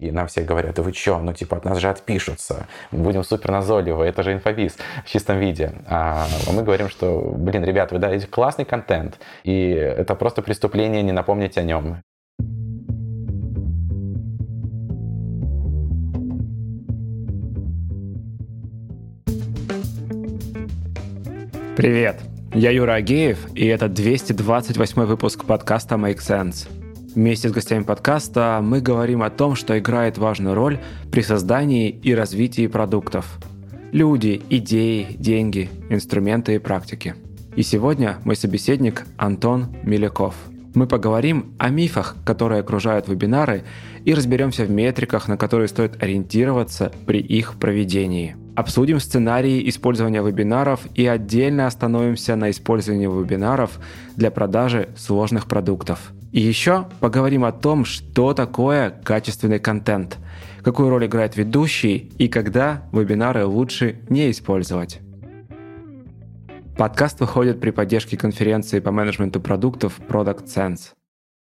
И нам все говорят, да вы чё, ну типа от нас же отпишутся, мы будем супер назойливы, это же инфобиз в чистом виде. А мы говорим, что, блин, ребят, вы даете классный контент, и это просто преступление не напомнить о нем. Привет, я Юра Агеев, и это 228 выпуск подкаста Make Sense. Вместе с гостями подкаста мы говорим о том, что играет важную роль при создании и развитии продуктов. Люди, идеи, деньги, инструменты и практики. И сегодня мой собеседник Антон Миляков. Мы поговорим о мифах, которые окружают вебинары, и разберемся в метриках, на которые стоит ориентироваться при их проведении – Обсудим сценарии использования вебинаров и отдельно остановимся на использовании вебинаров для продажи сложных продуктов. И еще поговорим о том, что такое качественный контент, какую роль играет ведущий и когда вебинары лучше не использовать. Подкаст выходит при поддержке конференции по менеджменту продуктов Product Sense.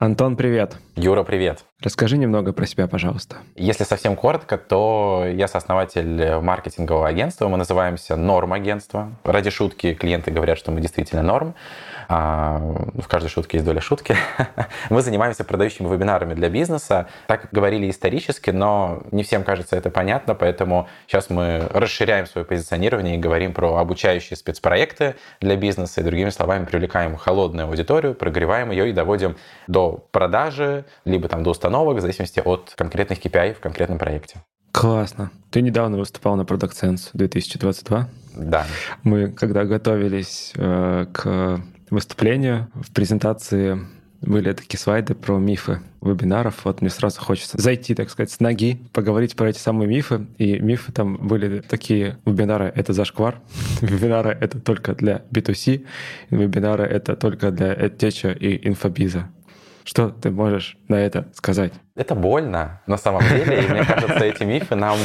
Антон, привет. Юра, привет. Расскажи немного про себя, пожалуйста. Если совсем коротко, то я сооснователь маркетингового агентства. Мы называемся Норм-агентство. Ради шутки клиенты говорят, что мы действительно норм. А, в каждой шутке есть доля шутки. Мы занимаемся продающими вебинарами для бизнеса. Так говорили исторически, но не всем кажется это понятно, поэтому сейчас мы расширяем свое позиционирование и говорим про обучающие спецпроекты для бизнеса. И другими словами, привлекаем холодную аудиторию, прогреваем ее и доводим до продажи, либо там до установок, в зависимости от конкретных KPI в конкретном проекте. Классно. Ты недавно выступал на Product Sense 2022. Да. Мы, когда готовились э, к выступлению, в презентации были такие слайды про мифы вебинаров. Вот мне сразу хочется зайти, так сказать, с ноги, поговорить про эти самые мифы. И мифы там были такие. Вебинары — это зашквар. Вебинары — это только для B2C. Вебинары — это только для EdTech и инфобиза. Что ты можешь на это сказать? Это больно, на самом деле. И мне кажется, эти мифы нам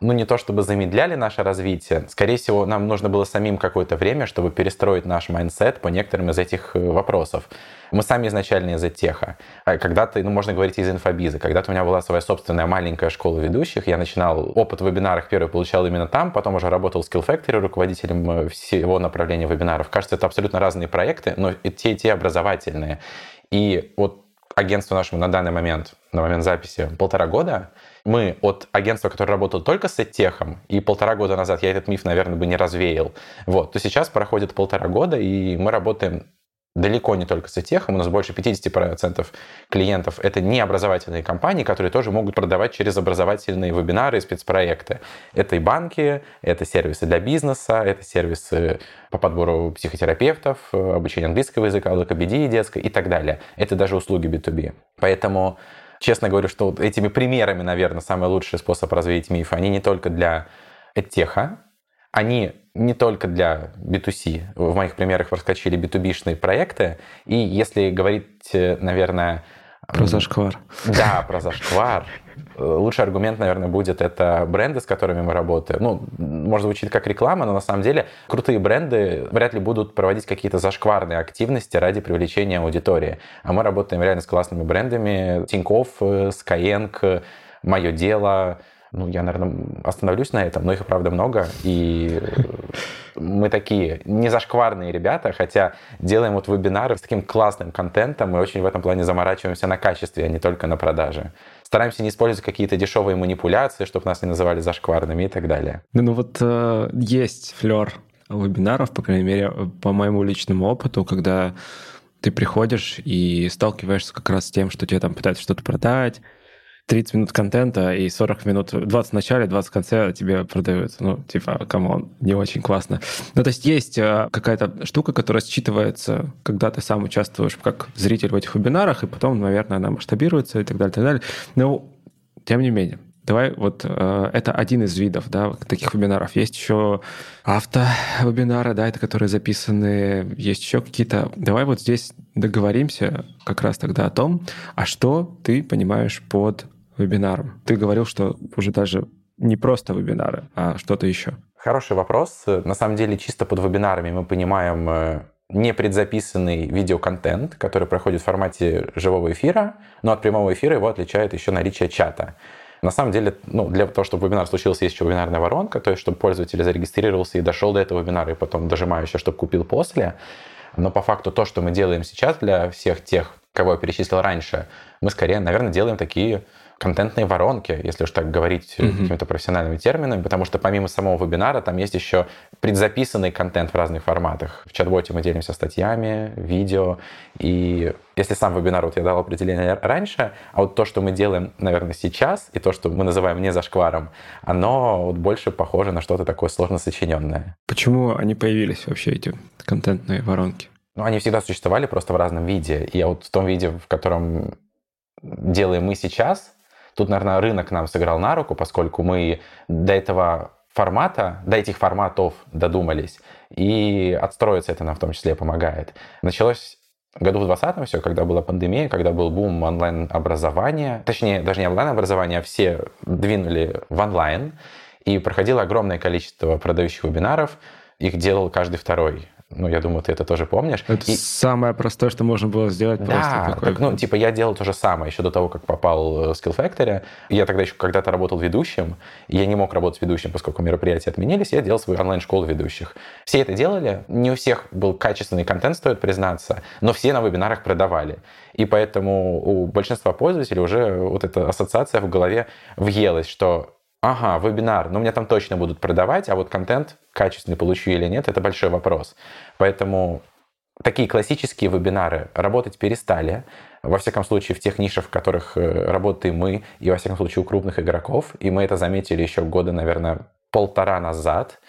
ну, не то чтобы замедляли наше развитие, скорее всего, нам нужно было самим какое-то время, чтобы перестроить наш mindset по некоторым из этих э, вопросов. Мы сами изначально из tech а. Когда-то, ну, можно говорить из инфобиза. Когда-то у меня была своя собственная маленькая школа ведущих. Я начинал опыт в вебинарах первый получал именно там, потом уже работал в Skill Factory руководителем э, всего направления вебинаров. Кажется, это абсолютно разные проекты, но и те, и те образовательные. И вот агентству нашему на данный момент, на момент записи, полтора года, мы от агентства, которое работало только с техом, и полтора года назад я этот миф, наверное, бы не развеял, вот, то сейчас проходит полтора года, и мы работаем далеко не только с техом, у нас больше 50% клиентов — это не образовательные компании, которые тоже могут продавать через образовательные вебинары и спецпроекты. Это и банки, это сервисы для бизнеса, это сервисы по подбору психотерапевтов, обучение английского языка, логопедии детской и так далее. Это даже услуги B2B. Поэтому честно говорю, что вот этими примерами, наверное, самый лучший способ развеять миф. Они не только для теха, они не только для B2C. В моих примерах проскочили B2B-шные проекты. И если говорить, наверное... Про зашквар. Да, про зашквар. Лучший аргумент, наверное, будет это бренды, с которыми мы работаем. Ну, может звучит как реклама, но на самом деле крутые бренды вряд ли будут проводить какие-то зашкварные активности ради привлечения аудитории. А мы работаем реально с классными брендами. Тинькофф, Skyeng, Мое дело, ну, я, наверное, остановлюсь на этом, но их, правда, много, и мы такие не зашкварные ребята, хотя делаем вот вебинары с таким классным контентом, мы очень в этом плане заморачиваемся на качестве, а не только на продаже. Стараемся не использовать какие-то дешевые манипуляции, чтобы нас не называли зашкварными и так далее. Ну, ну вот э, есть флер вебинаров, по крайней мере, по моему личному опыту, когда ты приходишь и сталкиваешься как раз с тем, что тебе там пытаются что-то продать, 30 минут контента и 40 минут, 20 в начале, 20 в конце тебе продают. Ну, типа, come on, не очень классно. Ну, то есть есть э, какая-то штука, которая считывается, когда ты сам участвуешь как зритель в этих вебинарах, и потом, наверное, она масштабируется и так далее, и так далее. Но, тем не менее, Давай вот э, это один из видов да, таких вебинаров. Есть еще автовебинары, да, это которые записаны, есть еще какие-то. Давай вот здесь договоримся как раз тогда о том, а что ты понимаешь под вебинаром? Ты говорил, что уже даже не просто вебинары, а что-то еще. Хороший вопрос. На самом деле, чисто под вебинарами мы понимаем э, не предзаписанный видеоконтент, который проходит в формате живого эфира, но от прямого эфира его отличает еще наличие чата. На самом деле, ну, для того, чтобы вебинар случился, есть еще вебинарная воронка, то есть, чтобы пользователь зарегистрировался и дошел до этого вебинара, и потом дожимаю еще, чтобы купил после. Но по факту то, что мы делаем сейчас для всех тех, кого я перечислил раньше, мы скорее, наверное, делаем такие контентные воронки, если уж так говорить mm-hmm. какими-то профессиональными терминами, потому что помимо самого вебинара там есть еще предзаписанный контент в разных форматах. В чат-боте мы делимся статьями, видео, и если сам вебинар, вот я дал определение раньше, а вот то, что мы делаем, наверное, сейчас, и то, что мы называем не зашкваром, оно вот больше похоже на что-то такое сложно сочиненное. Почему они появились вообще, эти контентные воронки? Ну, они всегда существовали просто в разном виде. И вот в том виде, в котором делаем мы сейчас, Тут, наверное, рынок нам сыграл на руку, поскольку мы до этого формата, до этих форматов додумались, и отстроиться это нам в том числе помогает. Началось году в 2020 все, когда была пандемия, когда был бум онлайн-образования, точнее, даже не онлайн-образования, а все двинули в онлайн, и проходило огромное количество продающих вебинаров, их делал каждый второй ну, я думаю, ты это тоже помнишь. Это и... самое простое, что можно было сделать. Да, так, ну, типа я делал то же самое еще до того, как попал в Skill Factory. Я тогда еще когда-то работал ведущим, и я не мог работать ведущим, поскольку мероприятия отменились, я делал свою онлайн-школу ведущих. Все это делали, не у всех был качественный контент, стоит признаться, но все на вебинарах продавали. И поэтому у большинства пользователей уже вот эта ассоциация в голове въелась, что ага, вебинар, но меня там точно будут продавать, а вот контент качественный получу или нет, это большой вопрос. Поэтому такие классические вебинары работать перестали. Во всяком случае, в тех нишах, в которых э, работаем мы, и во всяком случае у крупных игроков. И мы это заметили еще года, наверное, полтора назад.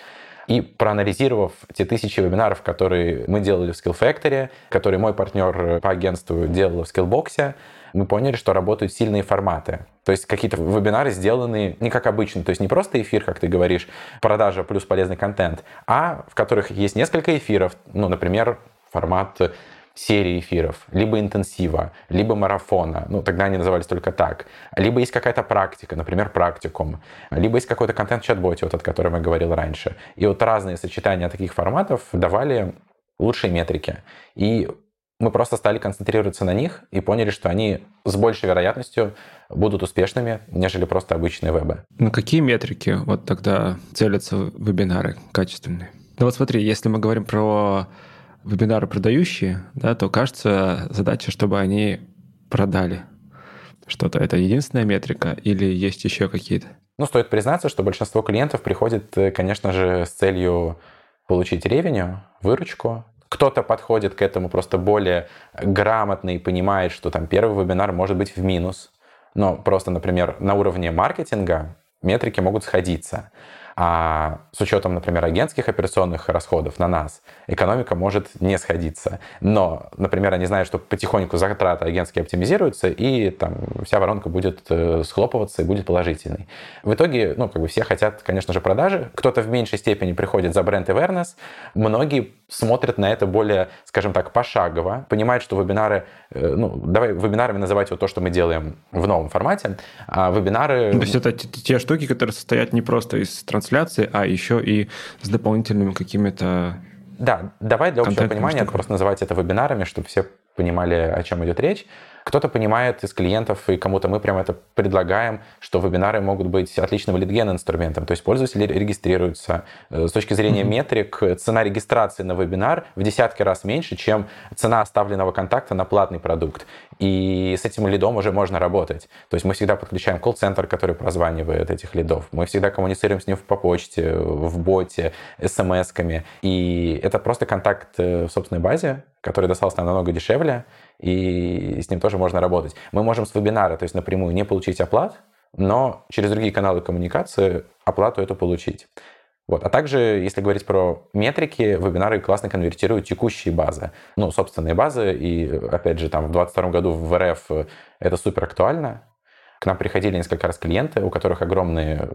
И проанализировав те тысячи вебинаров, которые мы делали в Skill Factory, которые мой партнер по агентству делал в Skillbox, мы поняли, что работают сильные форматы. То есть какие-то вебинары сделаны не как обычно, то есть не просто эфир, как ты говоришь, продажа плюс полезный контент, а в которых есть несколько эфиров, ну, например, формат серии эфиров, либо интенсива, либо марафона, ну тогда они назывались только так, либо есть какая-то практика, например, практикум, либо есть какой-то контент в чат-боте, вот, о котором я говорил раньше. И вот разные сочетания таких форматов давали лучшие метрики. И мы просто стали концентрироваться на них и поняли, что они с большей вероятностью будут успешными, нежели просто обычные вебы. На какие метрики вот тогда целятся вебинары качественные? Ну вот смотри, если мы говорим про вебинары продающие, да, то кажется задача, чтобы они продали что-то. Это единственная метрика или есть еще какие-то? Ну, стоит признаться, что большинство клиентов приходит, э, конечно же, с целью получить ревеню, выручку, кто-то подходит к этому просто более грамотно и понимает, что там первый вебинар может быть в минус. Но просто, например, на уровне маркетинга метрики могут сходиться. А с учетом, например, агентских операционных расходов на нас, экономика может не сходиться. Но, например, они знают, что потихоньку затраты агентские оптимизируются, и там вся воронка будет э, схлопываться и будет положительной. В итоге, ну, как бы все хотят, конечно же, продажи. Кто-то в меньшей степени приходит за бренд awareness. Многие смотрят на это более, скажем так, пошагово, понимают, что вебинары, э, ну, давай вебинарами называть вот то, что мы делаем в новом формате, а вебинары... То есть это те штуки, которые состоят не просто из трансляции, а еще и с дополнительными какими-то да, давай для общего понимания просто называть это вебинарами, чтобы все понимали, о чем идет речь. Кто-то понимает из клиентов, и кому-то мы прямо это предлагаем, что вебинары могут быть отличным лидген инструментом. То есть пользователи регистрируются. Э, с точки зрения метрик, цена регистрации на вебинар в десятки раз меньше, чем цена оставленного контакта на платный продукт. И с этим лидом уже можно работать. То есть мы всегда подключаем колл-центр, который прозванивает этих лидов. Мы всегда коммуницируем с ним по почте, в боте, смс-ками. И это просто контакт э, в собственной базе, который достался нам намного дешевле, и с ним тоже можно работать. Мы можем с вебинара, то есть напрямую, не получить оплат, но через другие каналы коммуникации оплату эту получить. Вот. А также, если говорить про метрики, вебинары классно конвертируют текущие базы. Ну, собственные базы. И, опять же, там в 2022 году в РФ это супер актуально. К нам приходили несколько раз клиенты, у которых огромные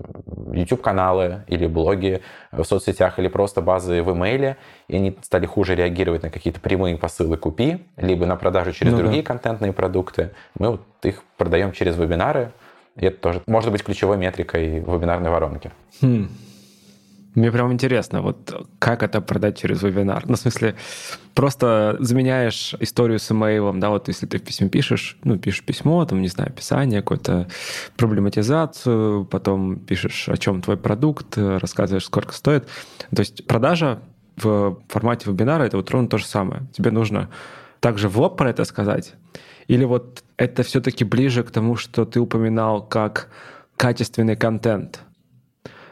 YouTube-каналы или блоги в соцсетях, или просто базы в имейле, и они стали хуже реагировать на какие-то прямые посылы «Купи», либо на продажу через ну, другие да. контентные продукты. Мы вот их продаем через вебинары, и это тоже может быть ключевой метрикой вебинарной воронки. Хм. Мне прям интересно, вот как это продать через вебинар? Ну, в смысле, просто заменяешь историю с имейлом, да, вот если ты в письме пишешь, ну, пишешь письмо, там, не знаю, описание, какую-то проблематизацию, потом пишешь, о чем твой продукт, рассказываешь, сколько стоит. То есть продажа в формате вебинара — это вот ровно то же самое. Тебе нужно также в лоб про это сказать, или вот это все-таки ближе к тому, что ты упоминал как качественный контент —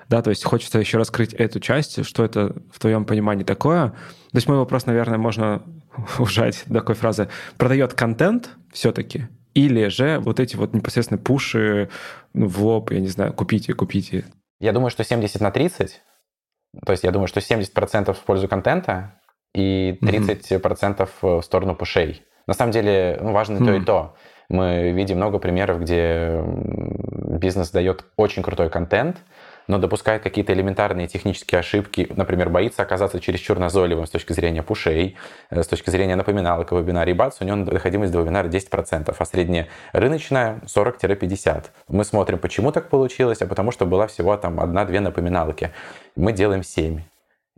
да, то есть хочется еще раскрыть эту часть, что это в твоем понимании такое. То есть мой вопрос, наверное, можно ужать до такой фразы. Продает контент все-таки или же вот эти вот непосредственно пуши ну, в лоб, я не знаю, купите, купите. Я думаю, что 70 на 30. То есть я думаю, что 70% в пользу контента и 30% mm-hmm. в сторону пушей. На самом деле ну, важно mm-hmm. то и то. Мы видим много примеров, где бизнес дает очень крутой контент, но допускает какие-то элементарные технические ошибки, например, боится оказаться чересчур назойливым с точки зрения пушей, э, с точки зрения напоминалок о вебинаре, и бац, у него доходимость до вебинара 10%, а средняя рыночная 40-50%. Мы смотрим, почему так получилось, а потому что была всего там одна-две напоминалки. Мы делаем 7.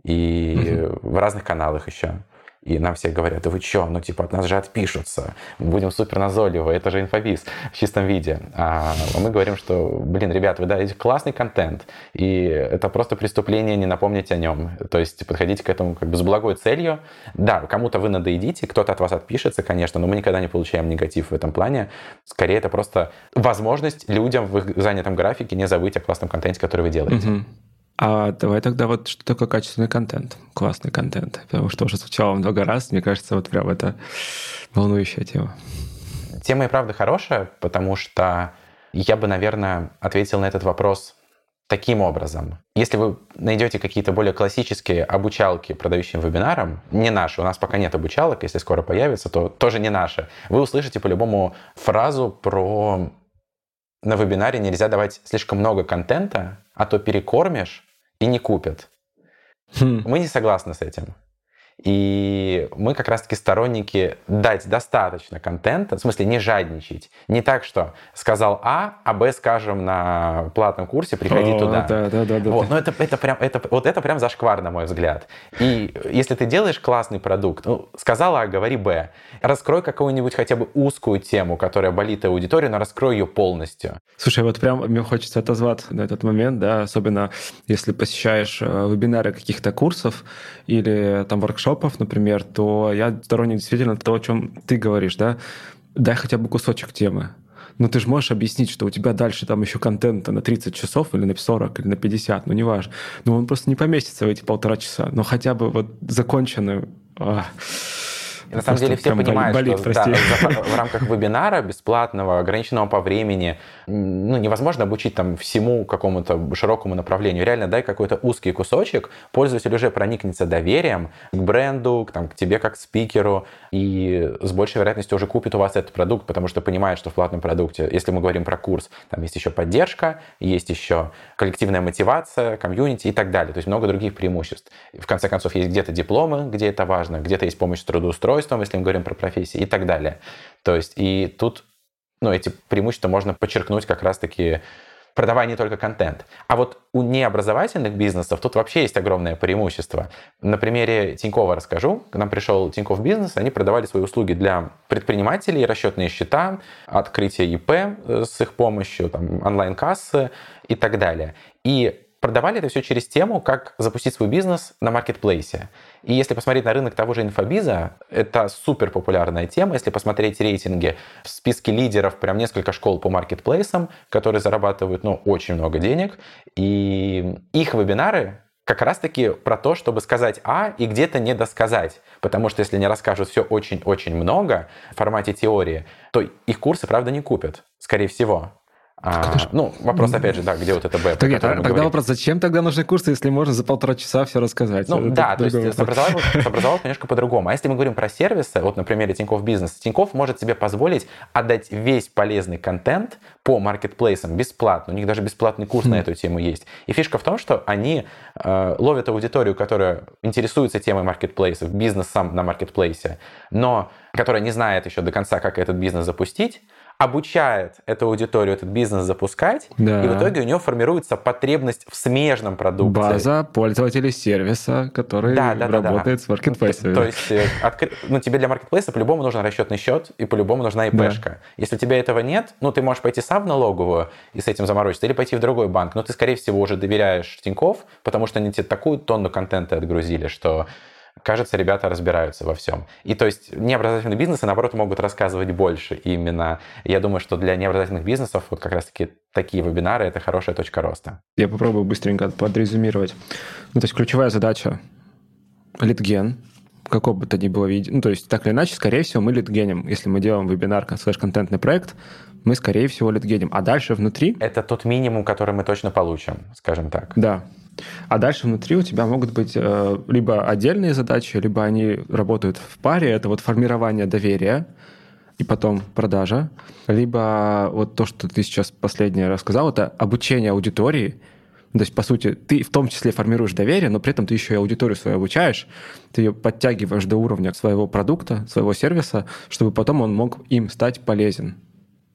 И угу. в разных каналах еще. И нам все говорят, да вы чё, ну типа от нас же отпишутся, мы будем супер назойливы, это же инфобиз в чистом виде. А мы говорим, что, блин, ребят, вы даете классный контент, и это просто преступление не напомнить о нем. То есть подходите к этому как бы с благой целью. Да, кому-то вы надоедите, кто-то от вас отпишется, конечно, но мы никогда не получаем негатив в этом плане. Скорее, это просто возможность людям в их занятом графике не забыть о классном контенте, который вы делаете. Угу. А давай тогда вот что такое качественный контент, классный контент, потому что уже звучало много раз, мне кажется, вот прям это волнующая тема. Тема и правда хорошая, потому что я бы, наверное, ответил на этот вопрос таким образом. Если вы найдете какие-то более классические обучалки продающим вебинарам, не наши, у нас пока нет обучалок, если скоро появится, то тоже не наши, вы услышите по-любому фразу про на вебинаре нельзя давать слишком много контента, а то перекормишь, и не купят. Хм. Мы не согласны с этим. И мы как раз-таки сторонники дать достаточно контента, в смысле не жадничать. Не так, что сказал А, а Б скажем на платном курсе, приходи О, туда. Да, да, да, вот, но это, это прям, это, вот это прям зашквар, на мой взгляд. И если ты делаешь классный продукт, ну, сказал А, говори Б. Раскрой какую-нибудь хотя бы узкую тему, которая болит аудиторию, но раскрой ее полностью. Слушай, вот прям мне хочется отозваться на этот момент, да, особенно если посещаешь э, вебинары каких-то курсов или там воркшопов, воркшопов, например, то я сторонник действительно того, о чем ты говоришь, да, дай хотя бы кусочек темы. Но ты же можешь объяснить, что у тебя дальше там еще контента на 30 часов или на 40 или на 50, ну неважно. Но он просто не поместится в эти полтора часа. Но хотя бы вот законченную... А, на самом деле все понимают, болит, что да, в рамках вебинара бесплатного, ограниченного по времени, ну, невозможно обучить там всему какому-то широкому направлению. Реально дай какой-то узкий кусочек, пользователь уже проникнется доверием к бренду, к, там, к тебе как спикеру, и с большей вероятностью уже купит у вас этот продукт, потому что понимает, что в платном продукте, если мы говорим про курс, там есть еще поддержка, есть еще коллективная мотивация, комьюнити и так далее. То есть много других преимуществ. В конце концов, есть где-то дипломы, где это важно, где-то есть помощь с трудоустройством, если мы говорим про профессии и так далее. То есть и тут ну, эти преимущества можно подчеркнуть как раз-таки продавая не только контент. А вот у необразовательных бизнесов тут вообще есть огромное преимущество. На примере Тинькова расскажу. К нам пришел Тиньков Бизнес, они продавали свои услуги для предпринимателей, расчетные счета, открытие ИП э, с их помощью, там, онлайн-кассы и так далее. И продавали это все через тему, как запустить свой бизнес на маркетплейсе. И если посмотреть на рынок того же инфобиза, это супер популярная тема. Если посмотреть рейтинги в списке лидеров, прям несколько школ по маркетплейсам, которые зарабатывают ну, очень много денег. И их вебинары как раз-таки про то, чтобы сказать А и где-то не досказать. Потому что если не расскажут все очень-очень много в формате теории, то их курсы, правда, не купят, скорее всего. А, ну, вопрос, опять же, да, где вот это Б, Тогда, тогда говорим. вопрос, зачем тогда нужны курсы, если можно за полтора часа все рассказать? Ну, это да, то есть с образованием, немножко по-другому. А если мы говорим про сервисы, вот на примере Тинькофф Бизнес, Тинькофф может себе позволить отдать весь полезный контент по маркетплейсам бесплатно. У них даже бесплатный курс mm. на эту тему есть. И фишка в том, что они э, ловят аудиторию, которая интересуется темой маркетплейсов, бизнес сам на маркетплейсе, но которая не знает еще до конца, как этот бизнес запустить, обучает эту аудиторию, этот бизнес запускать, да. и в итоге у него формируется потребность в смежном продукте. База пользователей сервиса, который да, да, работает да, с маркетплейсами. То есть э, откры... ну, тебе для маркетплейса по-любому нужен расчетный счет, и по-любому нужна ИПшка. Да. Если у тебя этого нет, ну, ты можешь пойти сам в налоговую и с этим заморочиться, или пойти в другой банк, но ты, скорее всего, уже доверяешь Тинькофф, потому что они тебе такую тонну контента отгрузили, что кажется, ребята разбираются во всем. И то есть необразовательные бизнесы, наоборот, могут рассказывать больше именно. Я думаю, что для необразовательных бизнесов вот как раз-таки такие вебинары — это хорошая точка роста. Я попробую быстренько подрезюмировать. Ну, то есть ключевая задача — литген, какого бы то ни было видео. Ну, то есть, так или иначе, скорее всего, мы литгеним. Если мы делаем вебинар слэш-контентный проект, мы, скорее всего, литгеним. А дальше внутри... Это тот минимум, который мы точно получим, скажем так. Да. А дальше внутри у тебя могут быть э, либо отдельные задачи, либо они работают в паре. Это вот формирование доверия и потом продажа. Либо вот то, что ты сейчас последнее рассказал, это обучение аудитории. То есть, по сути, ты в том числе формируешь доверие, но при этом ты еще и аудиторию свою обучаешь, ты ее подтягиваешь до уровня своего продукта, своего сервиса, чтобы потом он мог им стать полезен.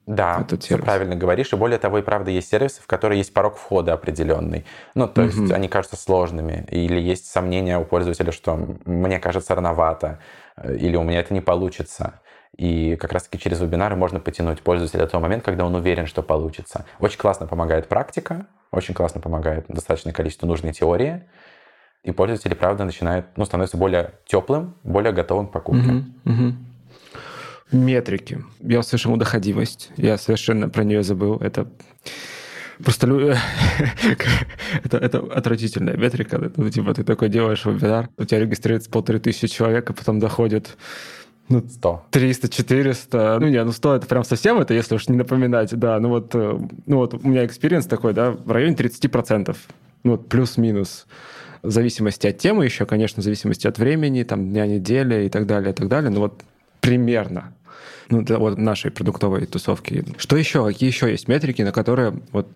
Да, этот сервис. правильно говоришь. И более того, и правда есть сервисы, в которые есть порог входа определенный. Ну, то угу. есть они кажутся сложными. Или есть сомнения у пользователя, что мне кажется рановато, э, или у меня это не получится. И как раз-таки через вебинары можно потянуть пользователя до того момента, когда он уверен, что получится. Очень классно помогает практика, очень классно помогает достаточное количество нужной теории. И пользователи, правда, начинают, ну, становятся более теплым, более готовым к покупке. Угу, угу. Метрики. Я услышал доходимость. Я совершенно про нее забыл. Это Просто это, это отвратительная метрика. Ну, типа, ты такой делаешь вебинар, у тебя регистрируется полторы тысячи человек, а потом доходит ну, 100. 300, 400. Ну, не, ну 100 это прям совсем это, если уж не напоминать. Да, ну вот, э, ну вот у меня experience такой, да, в районе 30%. Ну вот плюс-минус. В зависимости от темы еще, конечно, в зависимости от времени, там, дня недели и так далее, и так далее. Ну вот примерно ну, для вот нашей продуктовой тусовки. Что еще? Какие еще есть метрики, на которые вот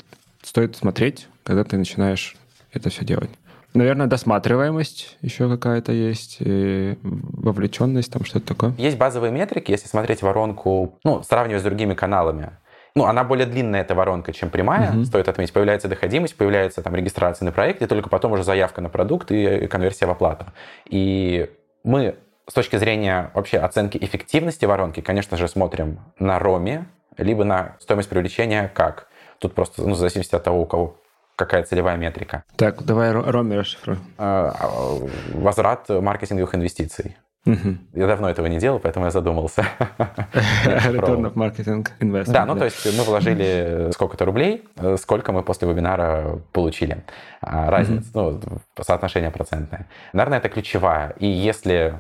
стоит смотреть, когда ты начинаешь это все делать? Наверное, досматриваемость еще какая-то есть, и вовлеченность, там что-то такое. Есть базовые метрики, если смотреть воронку, ну, сравнивать с другими каналами. Ну, она более длинная, эта воронка, чем прямая, uh-huh. стоит отметить. Появляется доходимость, появляется там регистрация на проект, и только потом уже заявка на продукт и конверсия в оплату. И мы с точки зрения вообще оценки эффективности воронки, конечно же, смотрим на роме, либо на стоимость привлечения как. Тут просто ну, в зависимости от того, у кого какая целевая метрика. Так, давай роме расшифруем. А, а, возврат маркетинговых инвестиций. Угу. Я давно этого не делал, поэтому я задумался. Return of marketing investment. Да, ну то есть мы вложили сколько-то рублей, сколько мы после вебинара получили. А, разница, ну, соотношение процентное. Наверное, это ключевая. И если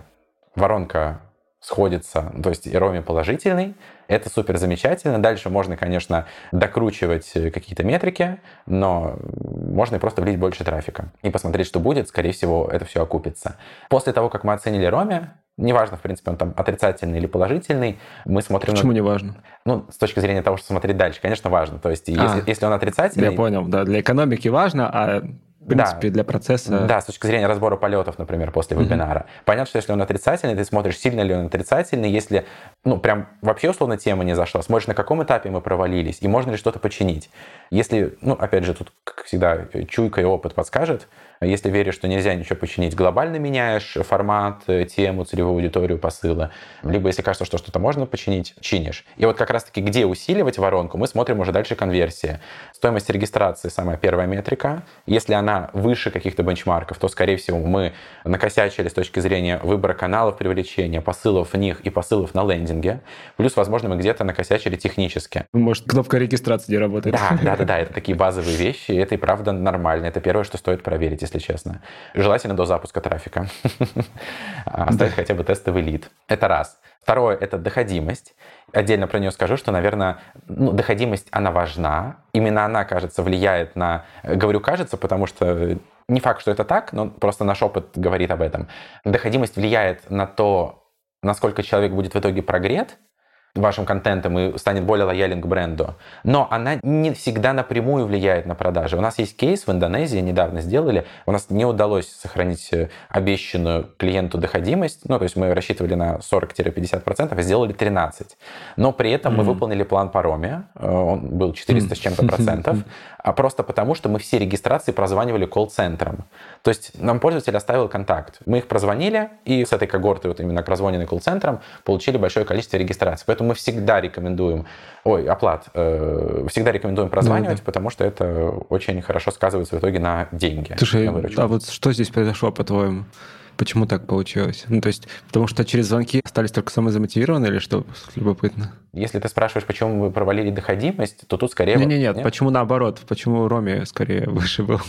воронка сходится, то есть и роме положительный, это супер замечательно. Дальше можно, конечно, докручивать какие-то метрики, но можно и просто влить больше трафика и посмотреть, что будет. Скорее всего, это все окупится. После того, как мы оценили роме, неважно, в принципе, он там отрицательный или положительный, мы смотрим... Почему на... не важно? Ну, с точки зрения того, что смотреть дальше, конечно, важно. То есть, а, если, если он отрицательный... Я понял, да, для экономики важно, а в принципе, да. для процесса. Да, с точки зрения разбора полетов, например, после mm-hmm. вебинара. Понятно, что если он отрицательный, ты смотришь, сильно ли он отрицательный, если, ну, прям вообще условно тема не зашла, смотришь, на каком этапе мы провалились, и можно ли что-то починить. Если, ну, опять же, тут, как всегда, чуйка и опыт подскажет, если веришь, что нельзя ничего починить, глобально меняешь формат, э, тему, целевую аудиторию посыла. Либо если кажется, что что-то можно починить, чинишь. И вот как раз-таки где усиливать воронку, мы смотрим уже дальше конверсия. Стоимость регистрации самая первая метрика. Если она выше каких-то бенчмарков, то, скорее всего, мы накосячили с точки зрения выбора каналов привлечения, посылов в них и посылов на лендинге. Плюс, возможно, мы где-то накосячили технически. Может, кнопка регистрации не работает. Да, да, да, да, это такие базовые вещи, и это и правда нормально. Это первое, что стоит проверить если честно. Желательно до запуска трафика. Оставить хотя бы тестовый лид. Это раз. Второе – это доходимость. Отдельно про нее скажу, что, наверное, ну, доходимость, она важна. Именно она, кажется, влияет на... Говорю «кажется», потому что не факт, что это так, но просто наш опыт говорит об этом. Доходимость влияет на то, насколько человек будет в итоге прогрет, вашим контентом и станет более лоялен к бренду. Но она не всегда напрямую влияет на продажи. У нас есть кейс в Индонезии, недавно сделали, у нас не удалось сохранить э, обещанную клиенту доходимость, ну, то есть мы рассчитывали на 40-50%, а сделали 13%. Но при этом mm-hmm. мы выполнили план по Роме, э, он был 400 mm-hmm. с чем-то процентов, а просто потому, что мы все регистрации прозванивали колл-центром. То есть нам пользователь оставил контакт. Мы их прозвонили, и с этой когорты, вот именно прозвоненной колл-центром, получили большое количество регистраций. Поэтому мы всегда рекомендуем, ой, оплат, э, всегда рекомендуем прозванивать, да, да. потому что это очень хорошо сказывается в итоге на деньги. Слушай, на а вот что здесь произошло, по-твоему? Почему так получилось? Ну, то есть, потому что через звонки остались только самые замотивированные или что? Любопытно. Если ты спрашиваешь, почему мы провалили доходимость, то тут скорее... Не, не, нет, нет, почему наоборот? Почему Роме скорее выше был?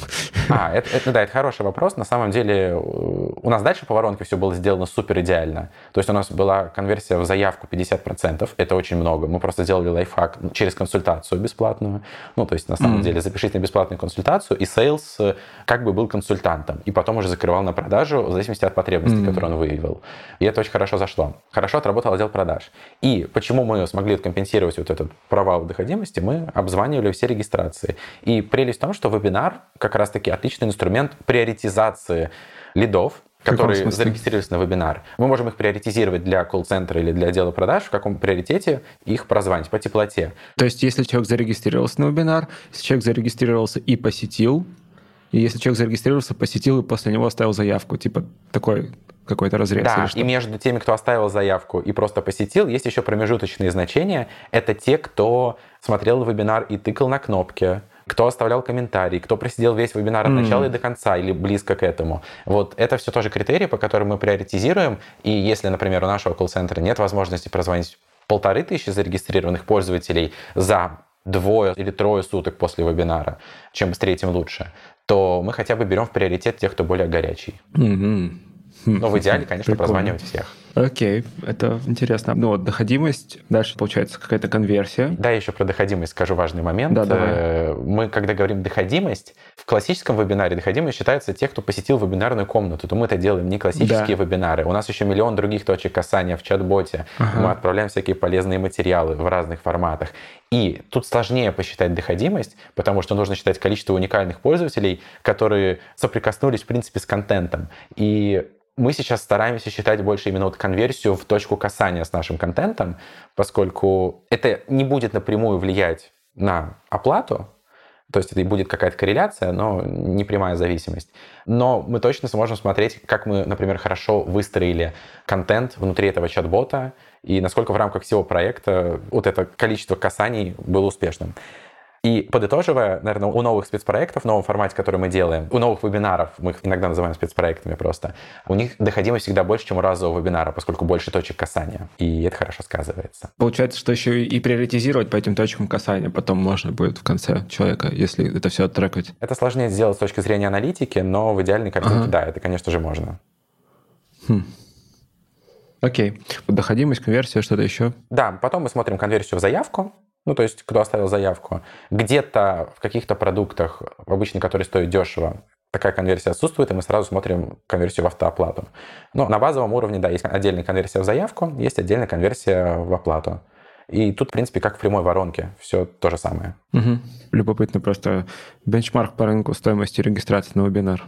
А, это, это, да, это хороший вопрос. На самом деле у нас дальше по воронке все было сделано супер идеально. То есть у нас была конверсия в заявку 50%, это очень много. Мы просто сделали лайфхак через консультацию бесплатную. Ну, то есть на самом mm. деле запишите на бесплатную консультацию, и sales э, как бы был консультантом, и потом уже закрывал на продажу в зависимости от потребностей, mm. которые он выявил. И это очень хорошо зашло. Хорошо отработал отдел продаж. И почему мы смогли компенсировать вот этот провал в доходимости, мы обзванивали все регистрации. И прелесть в том, что вебинар как раз-таки отличный инструмент приоритизации лидов, которые зарегистрировались на вебинар. Мы можем их приоритизировать для колл-центра или для отдела продаж, в каком приоритете их прозвонить по теплоте. То есть, если человек зарегистрировался на вебинар, если человек зарегистрировался и посетил, и если человек зарегистрировался, посетил и после него оставил заявку, типа такой какой-то разрез. Да, и между теми, кто оставил заявку и просто посетил, есть еще промежуточные значения. Это те, кто смотрел вебинар и тыкал на кнопки, кто оставлял комментарий, кто просидел весь вебинар от начала mm. и до конца или близко к этому. Вот это все тоже критерии, по которым мы приоритизируем. И если, например, у нашего колл-центра нет возможности прозвонить полторы тысячи зарегистрированных пользователей за двое или трое суток после вебинара, чем быстрее, тем лучше, то мы хотя бы берем в приоритет тех, кто более горячий. Mm-hmm. Но в идеале, конечно, Прикольно. прозванивать всех. Окей, это интересно. Ну вот доходимость, дальше получается какая-то конверсия. Да, еще про доходимость скажу важный момент. Да, давай. Э, мы, когда говорим доходимость, в классическом вебинаре доходимость считается те, кто посетил вебинарную комнату. То мы это делаем не классические да. вебинары. У нас еще миллион других точек касания в чат-боте. Ага. Мы отправляем всякие полезные материалы в разных форматах. И тут сложнее посчитать доходимость, потому что нужно считать количество уникальных пользователей, которые соприкоснулись, в принципе, с контентом. И мы сейчас стараемся считать больше именно вот конверсию в точку касания с нашим контентом, поскольку это не будет напрямую влиять на оплату, то есть это и будет какая-то корреляция, но не прямая зависимость. Но мы точно сможем смотреть, как мы, например, хорошо выстроили контент внутри этого чат-бота и насколько в рамках всего проекта вот это количество касаний было успешным. И подытоживая, наверное, у новых спецпроектов, в новом формате, который мы делаем, у новых вебинаров, мы их иногда называем спецпроектами просто, у них доходимость всегда больше, чем у разового вебинара, поскольку больше точек касания. И это хорошо сказывается. Получается, что еще и приоритизировать по этим точкам касания потом можно будет в конце человека, если это все оттрекать. Это сложнее сделать с точки зрения аналитики, но в идеальной картинке, ага. да, это, конечно же, можно. Хм. Окей. Доходимость, конверсия, что-то еще? Да, потом мы смотрим конверсию в заявку, ну, то есть, кто оставил заявку. Где-то в каких-то продуктах, обычно, которые стоят дешево, такая конверсия отсутствует, и мы сразу смотрим конверсию в автооплату. Но на базовом уровне, да, есть отдельная конверсия в заявку, есть отдельная конверсия в оплату. И тут, в принципе, как в прямой воронке, все то же самое. Угу. Любопытно просто. Бенчмарк по рынку стоимости регистрации на вебинар.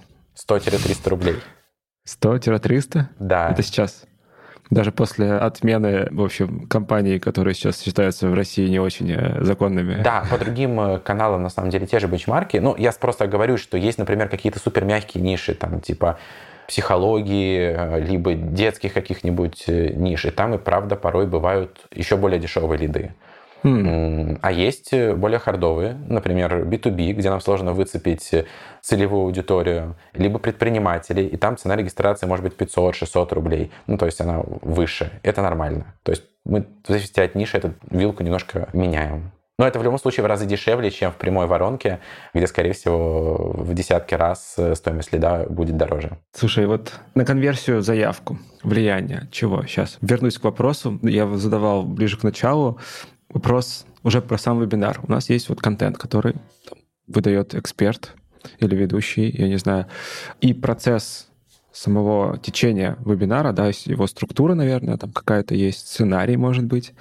100-300 рублей. 100-300? Да. Это сейчас? Даже после отмены, в общем, компаний, которые сейчас считаются в России не очень э, законными. Да, по другим э, каналам, на самом деле, те же бенчмарки. Ну, я просто говорю, что есть, например, какие-то супер мягкие ниши, там, типа психологии, э, либо детских каких-нибудь ниш. И там и правда порой бывают еще более дешевые лиды. Mm. А есть более хардовые, например, B2B, где нам сложно выцепить целевую аудиторию, либо предпринимателей, и там цена регистрации может быть 500-600 рублей. Ну, то есть она выше. Это нормально. То есть мы, в зависимости от ниши, эту вилку немножко меняем. Но это в любом случае в разы дешевле, чем в прямой воронке, где, скорее всего, в десятки раз стоимость лида будет дороже. Слушай, вот на конверсию заявку влияние чего? Сейчас вернусь к вопросу. Я задавал ближе к началу вопрос уже про сам вебинар. У нас есть вот контент, который там, выдает эксперт или ведущий, я не знаю. И процесс самого течения вебинара, да, его структура, наверное, там какая-то есть сценарий, может быть.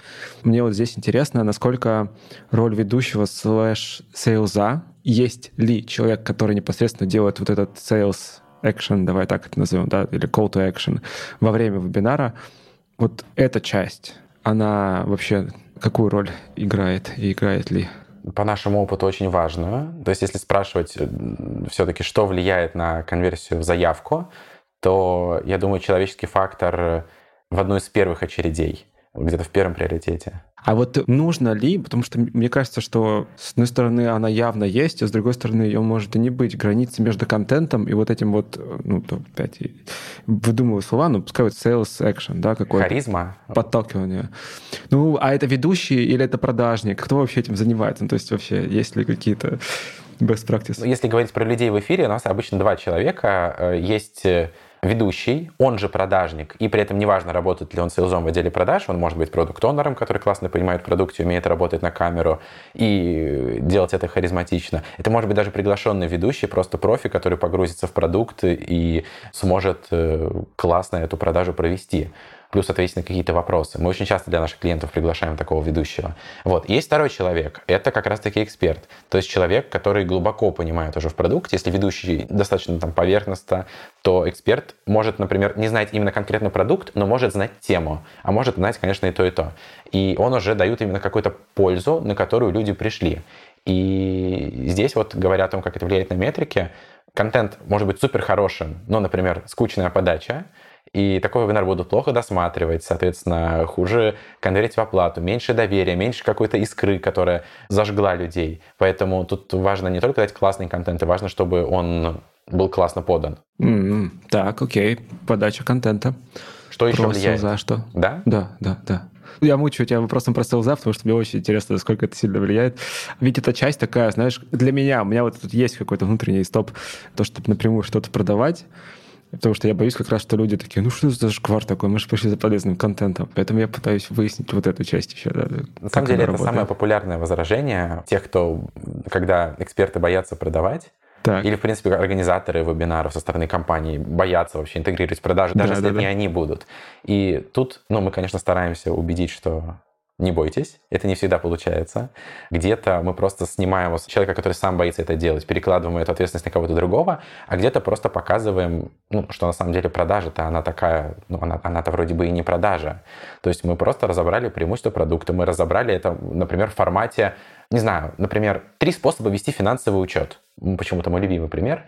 Мне вот здесь интересно, насколько роль ведущего слэш сейлза, есть ли человек, который непосредственно делает вот этот sales action, давай так это назовем, да, или call to action во время вебинара, вот эта часть, она вообще какую роль играет и играет ли? По нашему опыту очень важную. То есть если спрашивать э, все-таки, что влияет на конверсию в заявку, то, я думаю, человеческий фактор в одну из первых очередей, где-то в первом приоритете. А вот нужно ли, потому что мне кажется, что с одной стороны она явно есть, а с другой стороны ее может и не быть. Границы между контентом и вот этим вот, ну, то, опять, выдумываю слова, ну, пускай вот sales action, да, какой-то. Харизма. Подталкивание. Ну, а это ведущий или это продажник? Кто вообще этим занимается? Ну, то есть вообще есть ли какие-то best practices? Если говорить про людей в эфире, у нас обычно два человека. Э, есть э, ведущий, он же продажник, и при этом неважно, работает ли он сейлзом в отделе продаж, он может быть продукт-онером, который классно понимает продукт и умеет работать на камеру и делать это харизматично. Это может быть даже приглашенный ведущий, просто профи, который погрузится в продукт и сможет э, классно эту продажу провести плюс ответить на какие-то вопросы. Мы очень часто для наших клиентов приглашаем такого ведущего. Вот. Есть второй человек, это как раз-таки эксперт. То есть человек, который глубоко понимает уже в продукте. Если ведущий достаточно там поверхностно, то эксперт может, например, не знать именно конкретно продукт, но может знать тему, а может знать, конечно, и то, и то. И он уже дает именно какую-то пользу, на которую люди пришли. И здесь вот говоря о том, как это влияет на метрики, контент может быть супер хорошим, но, например, скучная подача, и такой вебинар будут плохо досматривать, соответственно, хуже конвертить в оплату, меньше доверия, меньше какой-то искры, которая зажгла людей. Поэтому тут важно не только дать классный контент, и важно, чтобы он был классно подан. Mm-hmm. Так, окей. Подача контента. Что еще Про влияет? За что? Да? Да, да, да. Я мучаю тебя вопросом про селза, потому что мне очень интересно, насколько это сильно влияет. Ведь эта часть такая, знаешь, для меня, у меня вот тут есть какой-то внутренний стоп, то, чтобы напрямую что-то продавать, Потому что я боюсь как раз, что люди такие, ну что за шквар такой, мы же пришли за полезным контентом. Поэтому я пытаюсь выяснить вот эту часть еще. Да, На самом деле это работает. самое популярное возражение тех, кто, когда эксперты боятся продавать, так. Или, в принципе, организаторы вебинаров со стороны компании боятся вообще интегрировать продажи, даже да, если да, это да. не они будут. И тут, ну, мы, конечно, стараемся убедить, что не бойтесь, это не всегда получается. Где-то мы просто снимаем человека, который сам боится это делать, перекладываем эту ответственность на кого-то другого, а где-то просто показываем, ну, что на самом деле продажа-то она такая, ну, она, она-то вроде бы и не продажа. То есть мы просто разобрали преимущество продукта, мы разобрали это, например, в формате, не знаю, например, три способа вести финансовый учет. Почему-то мой любимый пример.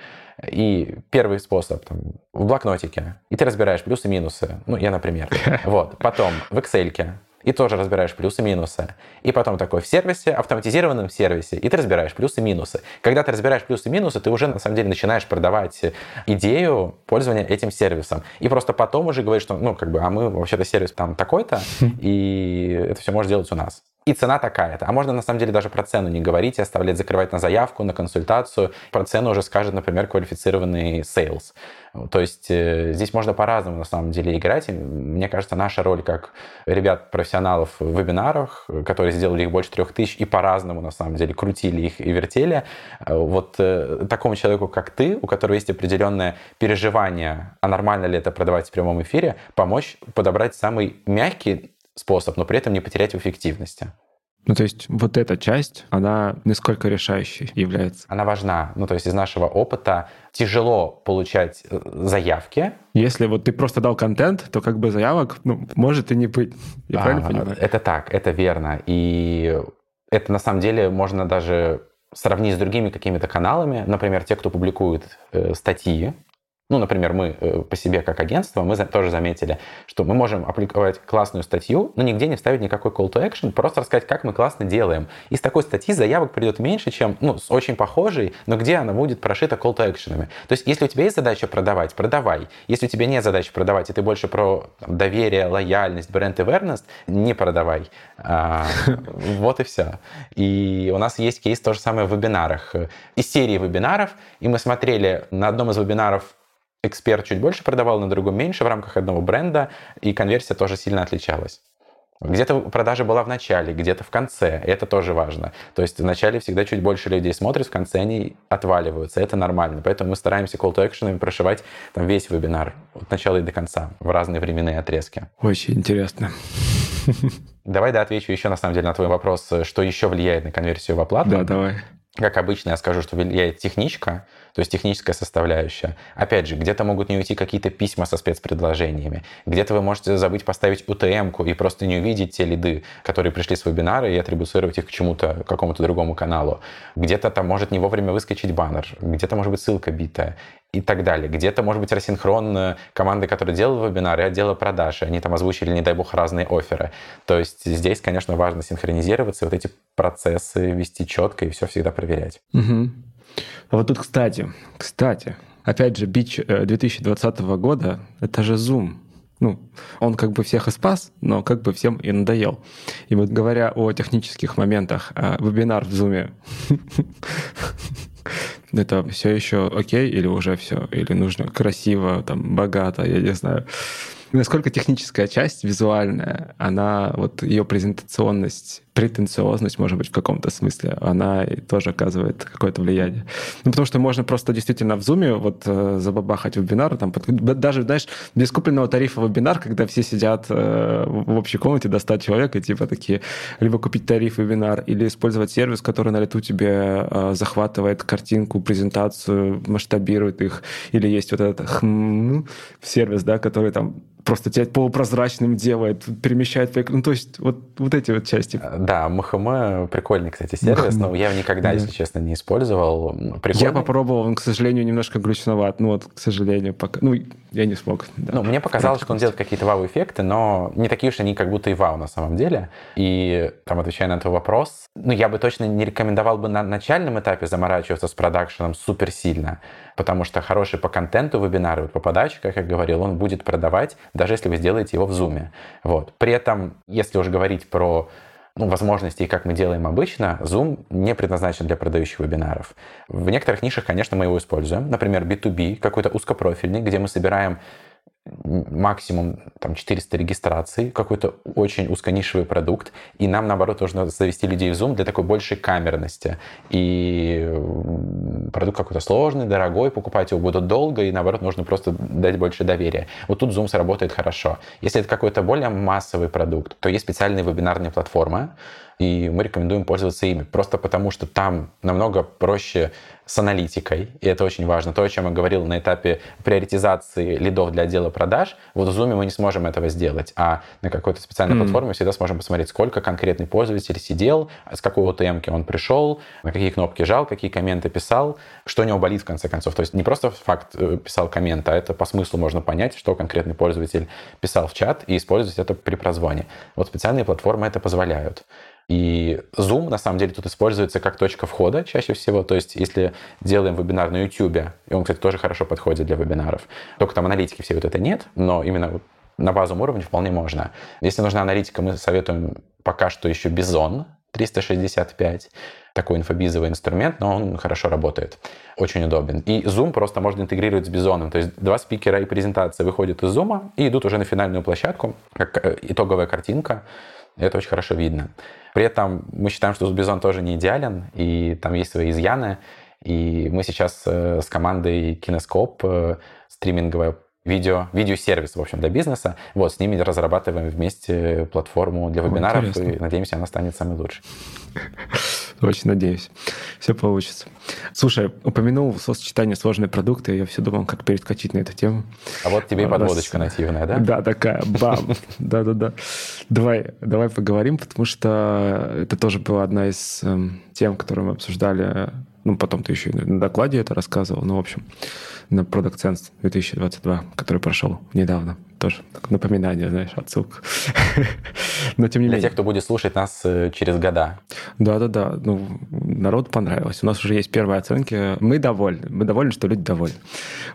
И первый способ там, в блокнотике, и ты разбираешь плюсы-минусы. Ну, я, например. Вот. Потом в Excel и тоже разбираешь плюсы-минусы. И потом такой в сервисе, автоматизированном сервисе, и ты разбираешь плюсы-минусы. Когда ты разбираешь плюсы-минусы, ты уже на самом деле начинаешь продавать идею пользования этим сервисом. И просто потом уже говоришь, что, ну, как бы, а мы вообще-то сервис там такой-то, и это все можно делать у нас и цена такая-то. А можно на самом деле даже про цену не говорить и оставлять закрывать на заявку, на консультацию. Про цену уже скажет, например, квалифицированный sales. То есть э, здесь можно по-разному на самом деле играть. И мне кажется, наша роль как ребят-профессионалов в вебинарах, которые сделали их больше трех тысяч и по-разному на самом деле крутили их и вертели, э, вот э, такому человеку, как ты, у которого есть определенное переживание, а нормально ли это продавать в прямом эфире, помочь подобрать самый мягкий способ, но при этом не потерять в эффективности. Ну, то есть вот эта часть, она насколько решающей является? Она важна. Ну, то есть из нашего опыта тяжело получать э, заявки. Если вот ты просто дал контент, то как бы заявок, ну, может и не быть. Я а, правильно понимаю? Это так, это верно. И это на самом деле можно даже сравнить с другими какими-то каналами. Например, те, кто публикует э, статьи, ну, например, мы э, по себе как агентство, мы тоже заметили, что мы можем опубликовать классную статью, но нигде не вставить никакой call to action, просто рассказать, как мы классно делаем. Из такой статьи заявок придет меньше, чем, ну, с очень похожей, но где она будет прошита call to action. То есть, если у тебя есть задача продавать, продавай. Если у тебя нет задачи продавать, и ты больше про там, доверие, лояльность, бренд awareness, не продавай. А, вот и все. И у нас есть кейс то же самое в вебинарах. Из серии вебинаров, и мы смотрели на одном из вебинаров эксперт чуть больше продавал, на другом меньше в рамках одного бренда, и конверсия тоже сильно отличалась. Где-то продажа была в начале, где-то в конце. Это тоже важно. То есть в начале всегда чуть больше людей смотрят, в конце они отваливаются. Это нормально. Поэтому мы стараемся call to action прошивать там весь вебинар от начала и до конца в разные временные отрезки. Очень интересно. Давай, да, отвечу еще на самом деле на твой вопрос, что еще влияет на конверсию в оплату. Да, давай. Как обычно, я скажу, что влияет техничка, то есть техническая составляющая. Опять же, где-то могут не уйти какие-то письма со спецпредложениями, где-то вы можете забыть поставить UTM-ку и просто не увидеть те лиды, которые пришли с вебинара, и атрибуцировать их к чему-то, какому-то другому каналу. Где-то там может не вовремя выскочить баннер, где-то может быть ссылка битая и так далее. Где-то, может быть, рассинхрон команды, которые делали вебинары, отдела продаж, и они там озвучили, не дай бог, разные оферы. То есть здесь, конечно, важно синхронизироваться, вот эти процессы вести четко и все всегда проверять. Угу. А вот тут, кстати, кстати, опять же, бич 2020 э, года — это же Zoom. Ну, он как бы всех и спас, но как бы всем и надоел. И вот говоря о технических моментах, а, вебинар в Zoom это все еще окей или уже все? Или нужно красиво, там, богато, я не знаю. Насколько техническая часть, визуальная, она, вот ее презентационность претенциозность, может быть, в каком-то смысле, она тоже оказывает какое-то влияние. Ну, потому что можно просто действительно в зуме вот э, забабахать вебинар, там, даже, знаешь, без купленного тарифа вебинар, когда все сидят э, в общей комнате до 100 человек и типа такие, либо купить тариф вебинар, или использовать сервис, который на лету тебе э, захватывает картинку, презентацию, масштабирует их, или есть вот этот хм, сервис, да, который там просто тебя полупрозрачным делает, перемещает Ну, то есть вот, вот эти вот части. Да, МХМ прикольный, кстати, сервис, но я его никогда, да. если честно, не использовал. Прикольный. Я попробовал, он, к сожалению, немножко глючноват. Ну вот, к сожалению, пока... Ну, я не смог. Да. Ну, мне показалось, что он делает какие-то вау-эффекты, но не такие уж они как будто и вау на самом деле. И там, отвечая на твой вопрос, ну, я бы точно не рекомендовал бы на начальном этапе заморачиваться с продакшеном супер сильно, потому что хороший по контенту вебинар, вот по подаче, как я говорил, он будет продавать, даже если вы сделаете его в Zoom. Вот. При этом, если уже говорить про ну, возможностей, как мы делаем обычно, Zoom не предназначен для продающих вебинаров. В некоторых нишах, конечно, мы его используем. Например, B2B, какой-то узкопрофильный, где мы собираем максимум там 400 регистраций, какой-то очень узконишевый продукт, и нам, наоборот, нужно завести людей в Zoom для такой большей камерности. И продукт какой-то сложный, дорогой, покупать его будут долго, и, наоборот, нужно просто дать больше доверия. Вот тут Zoom сработает хорошо. Если это какой-то более массовый продукт, то есть специальные вебинарные платформы, и мы рекомендуем пользоваться ими, просто потому что там намного проще с аналитикой, и это очень важно. То, о чем я говорил на этапе приоритизации лидов для отдела продаж, вот в Zoom мы не сможем этого сделать, а на какой-то специальной mm. платформе всегда сможем посмотреть, сколько конкретный пользователь сидел, с какой UTM он пришел, на какие кнопки жал, какие комменты писал, что у него болит в конце концов. То есть не просто факт э, писал коммент, а это по смыслу можно понять, что конкретный пользователь писал в чат и использовать это при прозвоне. Вот специальные платформы это позволяют. И Zoom, на самом деле, тут используется как точка входа чаще всего. То есть, если делаем вебинар на YouTube, и он, кстати, тоже хорошо подходит для вебинаров, только там аналитики все вот это нет, но именно на базовом уровне вполне можно. Если нужна аналитика, мы советуем пока что еще Bison 365, такой инфобизовый инструмент, но он хорошо работает, очень удобен. И Zoom просто можно интегрировать с Бизоном, то есть два спикера и презентация выходят из Zoom и идут уже на финальную площадку, как э, итоговая картинка, это очень хорошо видно. При этом мы считаем, что Узбизон тоже не идеален, и там есть свои изъяны. И мы сейчас э, с командой Кинескоп, э, стриминговая видео, видеосервис, в общем, для бизнеса. Вот, с ними разрабатываем вместе платформу для вебинаров, Интересно. и надеемся, она станет самой лучшей. Очень надеюсь. Все получится. Слушай, упомянул сочетание сложные продукты, я все думал, как перескочить на эту тему. А вот тебе и подводочка нативная, да? Да, такая, бам. Да-да-да. Давай, давай поговорим, потому что это тоже была одна из эм, тем, которую мы обсуждали ну, потом ты еще на докладе это рассказывал. Ну, в общем, на Product Sense 2022, который прошел недавно. Тоже напоминание, знаешь, отсылка. Но тем не Для менее. тех, кто будет слушать нас э, через года. Да-да-да. Ну, народу понравилось. У нас уже есть первые оценки. Мы довольны. Мы довольны, что люди довольны.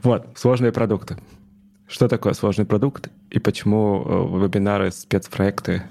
Вот, сложные продукты. Что такое сложный продукт и почему э, вебинары, спецпроекты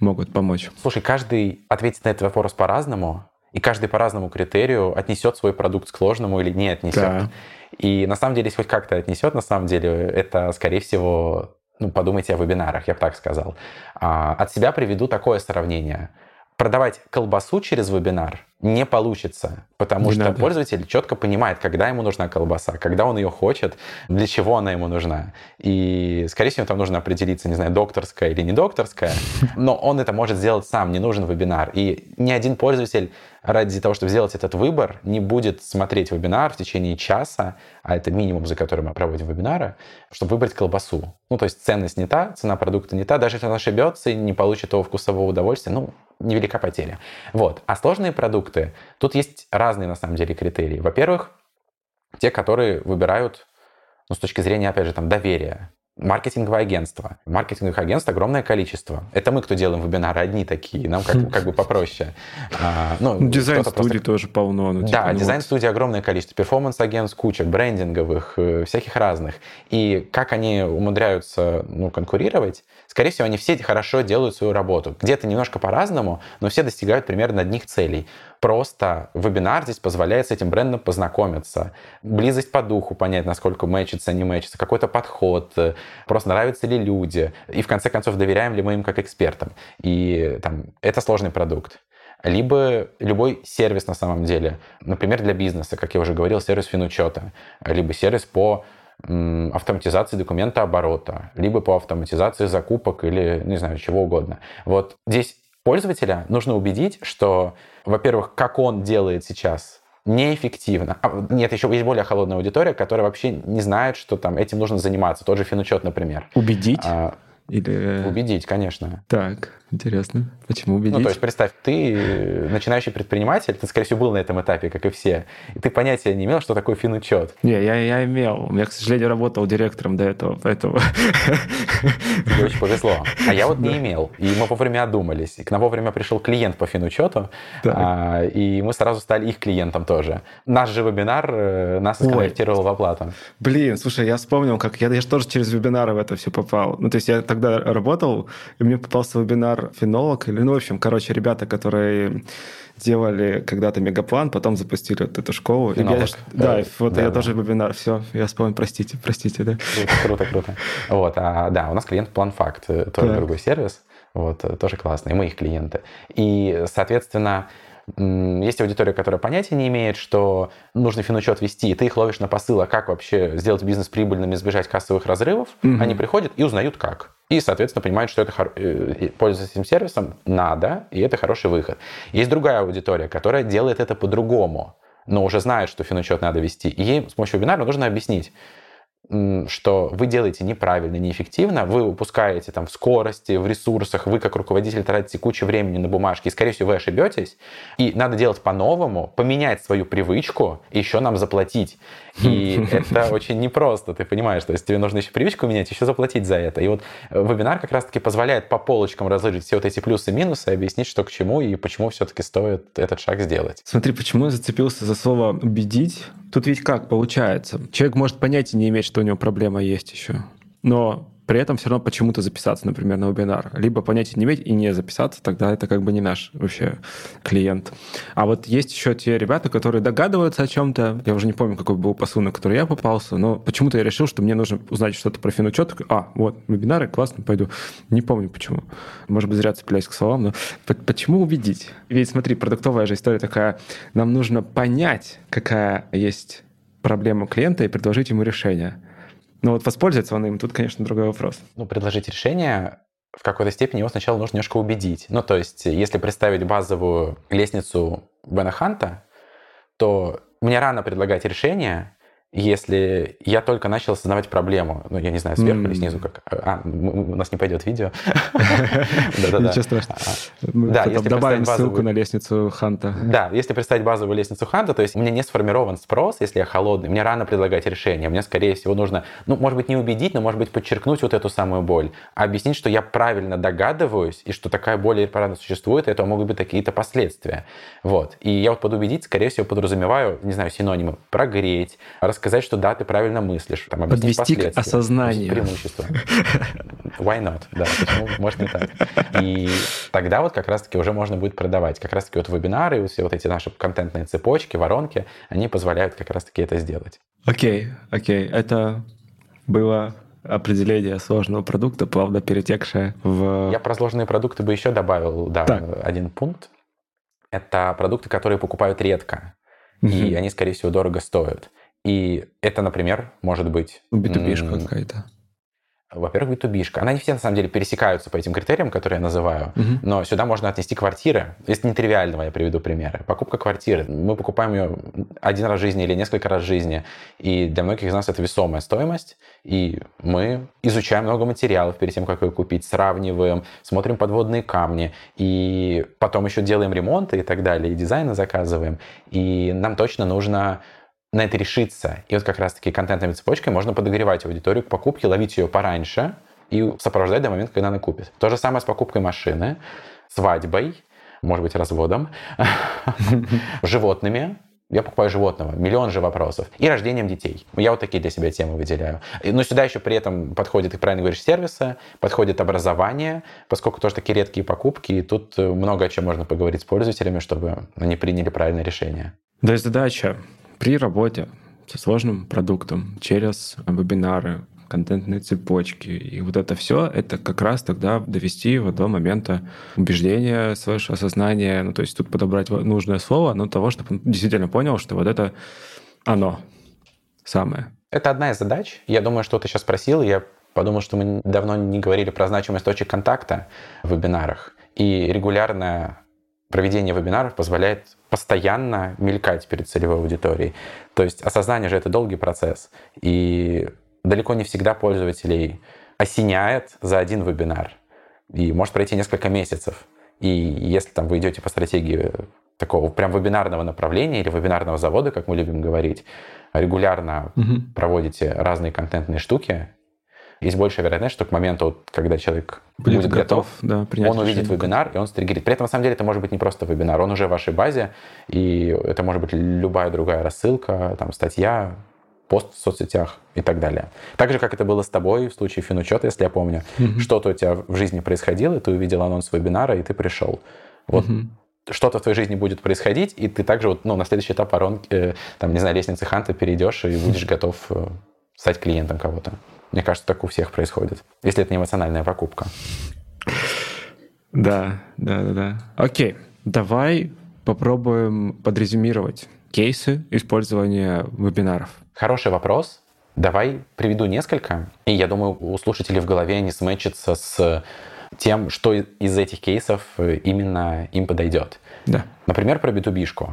могут помочь? Слушай, каждый ответит на этот вопрос по-разному и каждый по разному критерию отнесет свой продукт к сложному или не отнесет. Да. И на самом деле, если хоть как-то отнесет, на самом деле, это, скорее всего, ну, подумайте о вебинарах, я бы так сказал. А, от себя приведу такое сравнение. Продавать колбасу через вебинар не получится, потому не что надо. пользователь четко понимает, когда ему нужна колбаса, когда он ее хочет, для чего она ему нужна. И, скорее всего, там нужно определиться, не знаю, докторская или не докторская, но он это может сделать сам, не нужен вебинар. И ни один пользователь ради того, чтобы сделать этот выбор, не будет смотреть вебинар в течение часа, а это минимум, за который мы проводим вебинары, чтобы выбрать колбасу. Ну, то есть ценность не та, цена продукта не та. Даже если он ошибется и не получит того вкусового удовольствия, ну, невелика потеря. Вот. А сложные продукты, тут есть разные, на самом деле, критерии. Во-первых, те, которые выбирают ну, с точки зрения, опять же, там, доверия. Маркетинговое агентство. Маркетинговых агентств огромное количество. Это мы, кто делаем вебинары, одни такие. Нам как, как бы попроще. А, ну, ну дизайн-студий просто... тоже полно. Ну, типа, да, ну, дизайн-студий вот. огромное количество. Перформанс-агентств куча, брендинговых, э, всяких разных. И как они умудряются ну, конкурировать, скорее всего, они все хорошо делают свою работу. Где-то немножко по-разному, но все достигают примерно одних целей. Просто вебинар здесь позволяет с этим брендом познакомиться. Близость по духу понять, насколько мэчится, не мэчится, какой-то подход, э, просто нравятся ли люди. И в конце концов, доверяем ли мы им как экспертам. И там, это сложный продукт либо любой сервис на самом деле. Например, для бизнеса, как я уже говорил, сервис финучета, либо сервис по автоматизации документа оборота, либо по автоматизации закупок или, не знаю, чего угодно. Вот здесь пользователя нужно убедить, что, во-первых, как он делает сейчас, неэффективно. А, нет, еще есть более холодная аудитория, которая вообще не знает, что там этим нужно заниматься. Тот же финучет, например. Убедить? А, или... Убедить, конечно. Так, интересно. Почему убедить? Ну, то есть, представь, ты начинающий предприниматель, ты, скорее всего, был на этом этапе, как и все, и ты понятия не имел, что такое финучет. Не, я, я имел. У меня, к сожалению, работал директором до этого, поэтому... Тебе очень повезло. А я вот не имел. И мы вовремя одумались. И к нам вовремя пришел клиент по финучету, а, и мы сразу стали их клиентом тоже. Наш же вебинар э, нас сконвертировал в оплату. Блин, слушай, я вспомнил, как я, я же тоже через вебинары в это все попал. Ну, то есть я тогда работал, и мне попался вебинар фенолог, или, ну, в общем, короче, ребята, которые делали когда-то мегаплан, потом запустили вот эту школу. Фенолог. И я, да, да, вот да, я да. тоже вебинар, все, я вспомнил, простите, простите, да. Круто, круто, круто. Вот, а, да, у нас клиент PlanFact, э, тоже да. другой сервис, вот, э, тоже классный, мы их клиенты. И, соответственно, есть аудитория, которая понятия не имеет, что нужно финучет вести, и ты их ловишь на посыл, а как вообще сделать бизнес прибыльным, избежать кассовых разрывов. Mm-hmm. Они приходят и узнают как. И, соответственно, понимают, что это э, пользоваться этим сервисом надо, и это хороший выход. Есть другая аудитория, которая делает это по-другому, но уже знает, что финучет надо вести. И ей с помощью вебинара нужно объяснить, что вы делаете неправильно, неэффективно, вы упускаете там в скорости, в ресурсах, вы как руководитель тратите кучу времени на бумажки, и, скорее всего, вы ошибетесь, и надо делать по-новому, поменять свою привычку и еще нам заплатить. И это очень непросто, ты понимаешь, то есть тебе нужно еще привычку менять, еще заплатить за это. И вот вебинар как раз-таки позволяет по полочкам разложить все вот эти плюсы и минусы, объяснить, что к чему и почему все-таки стоит этот шаг сделать. Смотри, почему я зацепился за слово «убедить», Тут ведь как получается? Человек может понятия не иметь, что у него проблема есть еще. Но при этом все равно почему-то записаться, например, на вебинар. Либо понятия не иметь и не записаться, тогда это как бы не наш вообще клиент. А вот есть еще те ребята, которые догадываются о чем-то. Я уже не помню, какой был посыл, на который я попался, но почему-то я решил, что мне нужно узнать что-то про финучет. А, вот, вебинары, классно, пойду. Не помню почему. Может быть, зря цепляюсь к словам, но почему убедить? Ведь смотри, продуктовая же история такая. Нам нужно понять, какая есть проблема клиента и предложить ему решение. Но вот воспользуется он им, тут, конечно, другой вопрос. Ну, предложить решение в какой-то степени его сначала нужно немножко убедить. Ну, то есть, если представить базовую лестницу Бена Ханта, то мне рано предлагать решение, если я только начал осознавать проблему, ну, я не знаю, сверху mm. или снизу, как... А, у нас не пойдет видео. Ничего страшного. А, да, если добавим ссылку на лестницу Ханта. Да, если представить базовую лестницу Ханта, то есть у меня не сформирован спрос, если я холодный, мне рано предлагать решение, мне, скорее всего, нужно, ну, может быть, не убедить, но, может быть, подчеркнуть вот эту самую боль, а объяснить, что я правильно догадываюсь, и что такая боль парада существует, и это могут быть какие-то последствия. Вот. И я вот под убедить, скорее всего, подразумеваю, не знаю, синонимы, прогреть, рассказать сказать, что да, ты правильно мыслишь. Там, Подвести к осознанию. Преимущество. Why not? Да, почему? Может, не так. И тогда вот как раз-таки уже можно будет продавать. Как раз-таки вот вебинары и все вот эти наши контентные цепочки, воронки, они позволяют как раз-таки это сделать. Окей, окей. Это было определение сложного продукта, плавно перетекшее в... Я про сложные продукты бы еще добавил, да, так. один пункт. Это продукты, которые покупают редко, угу. и они, скорее всего, дорого стоят. И это, например, может быть... B2B какая-то. Во-первых, B2B. Она не все, на самом деле, пересекаются по этим критериям, которые я называю, угу. но сюда можно отнести квартиры. Если нетривиального, я приведу примеры. Покупка квартиры. Мы покупаем ее один раз в жизни или несколько раз в жизни, и для многих из нас это весомая стоимость, и мы изучаем много материалов перед тем, как ее купить, сравниваем, смотрим подводные камни, и потом еще делаем ремонты и так далее, и дизайны заказываем. И нам точно нужно на это решиться. И вот как раз-таки контентными цепочкой можно подогревать аудиторию к покупке, ловить ее пораньше и сопровождать до момента, когда она купит. То же самое с покупкой машины, свадьбой, может быть, разводом, животными. Я покупаю животного. Миллион же вопросов. И рождением детей. Я вот такие для себя темы выделяю. Но сюда еще при этом подходит, как правильно говоришь, сервисы, подходит образование, поскольку тоже такие редкие покупки, и тут много о чем можно поговорить с пользователями, чтобы они приняли правильное решение. Да и задача при работе со сложным продуктом через вебинары, контентные цепочки. И вот это все, это как раз тогда довести его до момента убеждения, свыше осознания, ну, то есть тут подобрать нужное слово, но того, чтобы он действительно понял, что вот это оно самое. Это одна из задач. Я думаю, что ты сейчас спросил, я подумал, что мы давно не говорили про значимость точек контакта в вебинарах. И регулярное проведение вебинаров позволяет постоянно мелькать перед целевой аудиторией. То есть осознание же это долгий процесс. И далеко не всегда пользователей осеняет за один вебинар. И может пройти несколько месяцев. И если там вы идете по стратегии такого прям вебинарного направления или вебинарного завода, как мы любим говорить, регулярно угу. проводите разные контентные штуки, есть большая вероятность, что к моменту, когда человек будет, будет готов, готов да, он увидит вебинар, и он стригерит. При этом, на самом деле, это может быть не просто вебинар, он уже в вашей базе, и это может быть любая другая рассылка, там, статья, пост в соцсетях и так далее. Так же, как это было с тобой в случае финучета, если я помню. Mm-hmm. Что-то у тебя в жизни происходило, и ты увидел анонс вебинара, и ты пришел. Вот mm-hmm что-то в твоей жизни будет происходить, и ты также вот, ну, на следующий этап воронки, э, там, не знаю, лестницы Ханта перейдешь и будешь готов э, стать клиентом кого-то. Мне кажется, так у всех происходит, если это не эмоциональная покупка. Да, да, да, да. Окей, давай попробуем подрезюмировать кейсы использования вебинаров. Хороший вопрос. Давай приведу несколько. И я думаю, у слушателей в голове не сметчится с тем, что из этих кейсов именно им подойдет. Да. Например, про B2B-шку.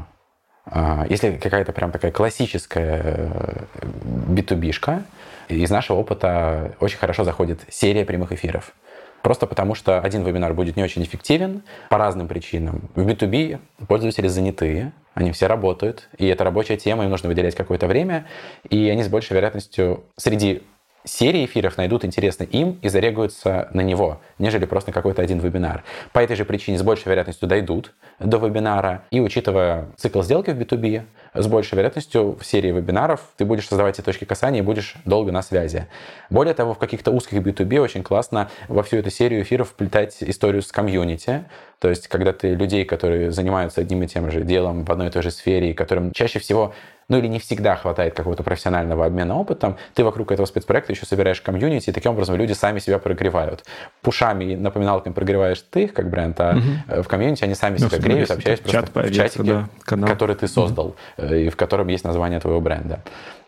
А, если какая-то прям такая классическая B2B-шка, из нашего опыта очень хорошо заходит серия прямых эфиров. Просто потому, что один вебинар будет не очень эффективен по разным причинам. В B2B пользователи занятые, они все работают, и это рабочая тема, им нужно выделять какое-то время, и они с большей вероятностью среди серии эфиров найдут интересно им и зарегаются на него, нежели просто какой-то один вебинар. По этой же причине с большей вероятностью дойдут до вебинара. И учитывая цикл сделки в B2B, с большей вероятностью в серии вебинаров ты будешь создавать эти точки касания и будешь долго на связи. Более того, в каких-то узких B2B очень классно во всю эту серию эфиров вплетать историю с комьюнити, то есть когда ты людей, которые занимаются одним и тем же делом в одной и той же сфере, и которым чаще всего ну или не всегда хватает какого-то профессионального обмена опытом, ты вокруг этого спецпроекта еще собираешь комьюнити, и таким образом люди сами себя прогревают. Пушами и напоминалками прогреваешь ты, как бренд, а угу. в комьюнити они сами ну, себя греют, общаясь просто в чатике, да, который ты создал, угу. и в котором есть название твоего бренда.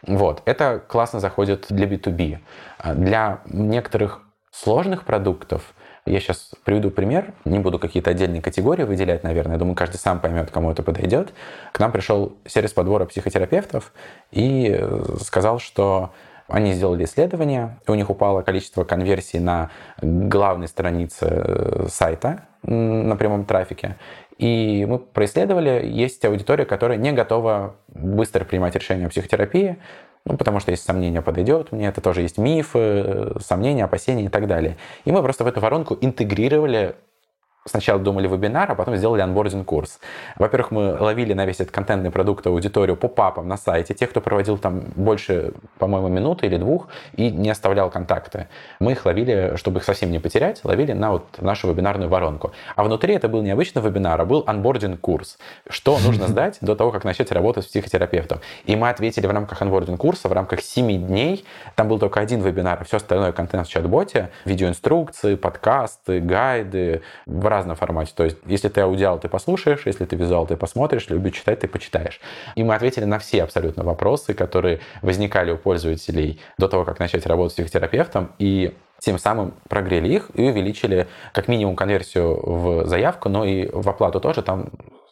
Вот. Это классно заходит для B2B. А для некоторых сложных продуктов я сейчас приведу пример, не буду какие-то отдельные категории выделять, наверное, думаю, каждый сам поймет, кому это подойдет. К нам пришел сервис подбора психотерапевтов и э, сказал, что они сделали исследование, и у них упало количество конверсий на главной странице э, сайта на прямом трафике. И мы происследовали, есть аудитория, которая не готова быстро принимать решения о психотерапии, ну, потому что есть сомнения, подойдет мне, это тоже есть мифы, сомнения, опасения и так далее. И мы просто в эту воронку интегрировали сначала думали вебинар, а потом сделали onboarding-курс. Во-первых, мы ловили на весь этот контентный продукт аудиторию по pop-up ам на сайте, тех, кто проводил там больше, по-моему, минуты или двух и не оставлял контакты. Мы их ловили, чтобы их совсем не потерять, ловили на вот нашу вебинарную воронку. А внутри это был не обычный вебинар, а был onboarding-курс. Что нужно сдать до того, как начать работать с психотерапевтом. И мы ответили в рамках анбординг-курса, в рамках 7 дней. Там был только один вебинар, все остальное контент в чат-боте, видеоинструкции, подкасты, гайды, в разном формате. То есть, если ты аудиал, ты послушаешь, если ты визуал, ты посмотришь, любишь читать, ты почитаешь. И мы ответили на все абсолютно вопросы, которые возникали у пользователей до того, как начать работать с психотерапевтом. И тем самым прогрели их и увеличили как минимум конверсию в заявку, но и в оплату тоже. Там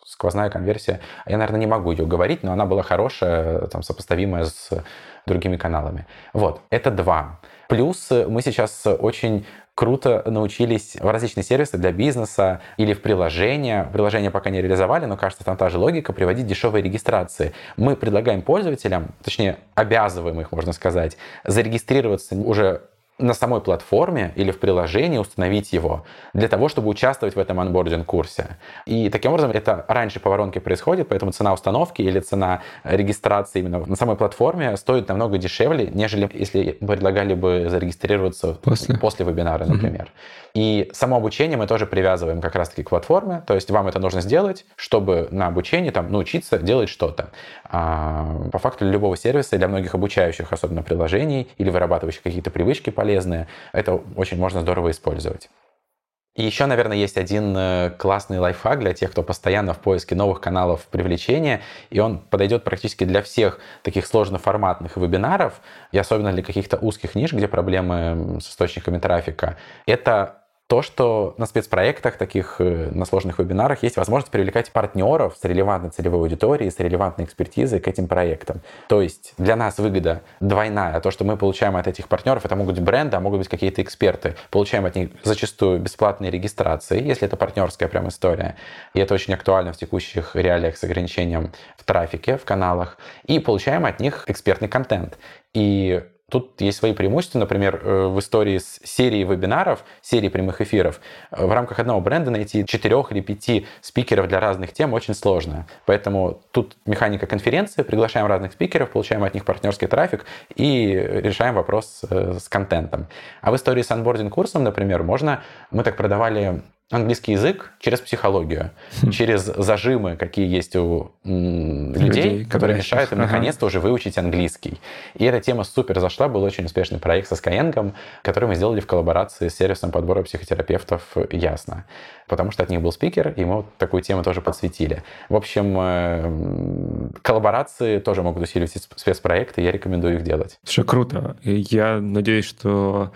сквозная конверсия. Я, наверное, не могу ее говорить, но она была хорошая, там, сопоставимая с другими каналами. Вот, это два. Плюс мы сейчас очень круто научились в различные сервисы для бизнеса или в приложения. Приложения пока не реализовали, но кажется, там та же логика, приводить дешевые регистрации. Мы предлагаем пользователям, точнее, обязываем их, можно сказать, зарегистрироваться уже на самой платформе или в приложении установить его для того, чтобы участвовать в этом анбординг-курсе. И таким образом это раньше по воронке происходит, поэтому цена установки или цена регистрации именно на самой платформе стоит намного дешевле, нежели если предлагали бы зарегистрироваться после, после вебинара, например. Mm-hmm. И само обучение мы тоже привязываем как раз-таки к платформе, то есть вам это нужно сделать, чтобы на обучении там научиться делать что-то. А, по факту для любого сервиса, для многих обучающих, особенно приложений или вырабатывающих какие-то привычки полезные, это очень можно здорово использовать. И еще, наверное, есть один э, классный лайфхак для тех, кто постоянно в поиске новых каналов привлечения, и он подойдет практически для всех таких сложноформатных вебинаров, и особенно для каких-то узких ниш, где проблемы с источниками трафика. Это то, что на спецпроектах, таких э, на сложных вебинарах, есть возможность привлекать партнеров с релевантной целевой аудиторией, с релевантной экспертизой к этим проектам. То есть для нас выгода двойная. То, что мы получаем от этих партнеров, это могут быть бренды, а могут быть какие-то эксперты. Получаем от них зачастую бесплатные регистрации, если это партнерская прям история. И это очень актуально в текущих реалиях с ограничением в трафике, в каналах. И получаем от них экспертный контент. И Тут есть свои преимущества, например, э, в истории с серией вебинаров, серии прямых эфиров, э, в рамках одного бренда найти четырех или пяти спикеров для разных тем очень сложно. Поэтому тут механика конференции, приглашаем разных спикеров, получаем от них партнерский трафик и решаем вопрос э, с контентом. А в истории с анбординг-курсом, например, можно, мы так продавали английский язык через психологию, хм. через зажимы, какие есть у людей, людей которые мешают им ага. наконец-то уже выучить английский. И эта тема супер зашла, был очень успешный проект со Skyeng, который мы сделали в коллаборации с сервисом подбора психотерапевтов «Ясно», потому что от них был спикер, и мы вот такую тему тоже подсветили. В общем, э, коллаборации тоже могут усиливать спецпроекты, я рекомендую их делать. Слушай, круто. Я надеюсь, что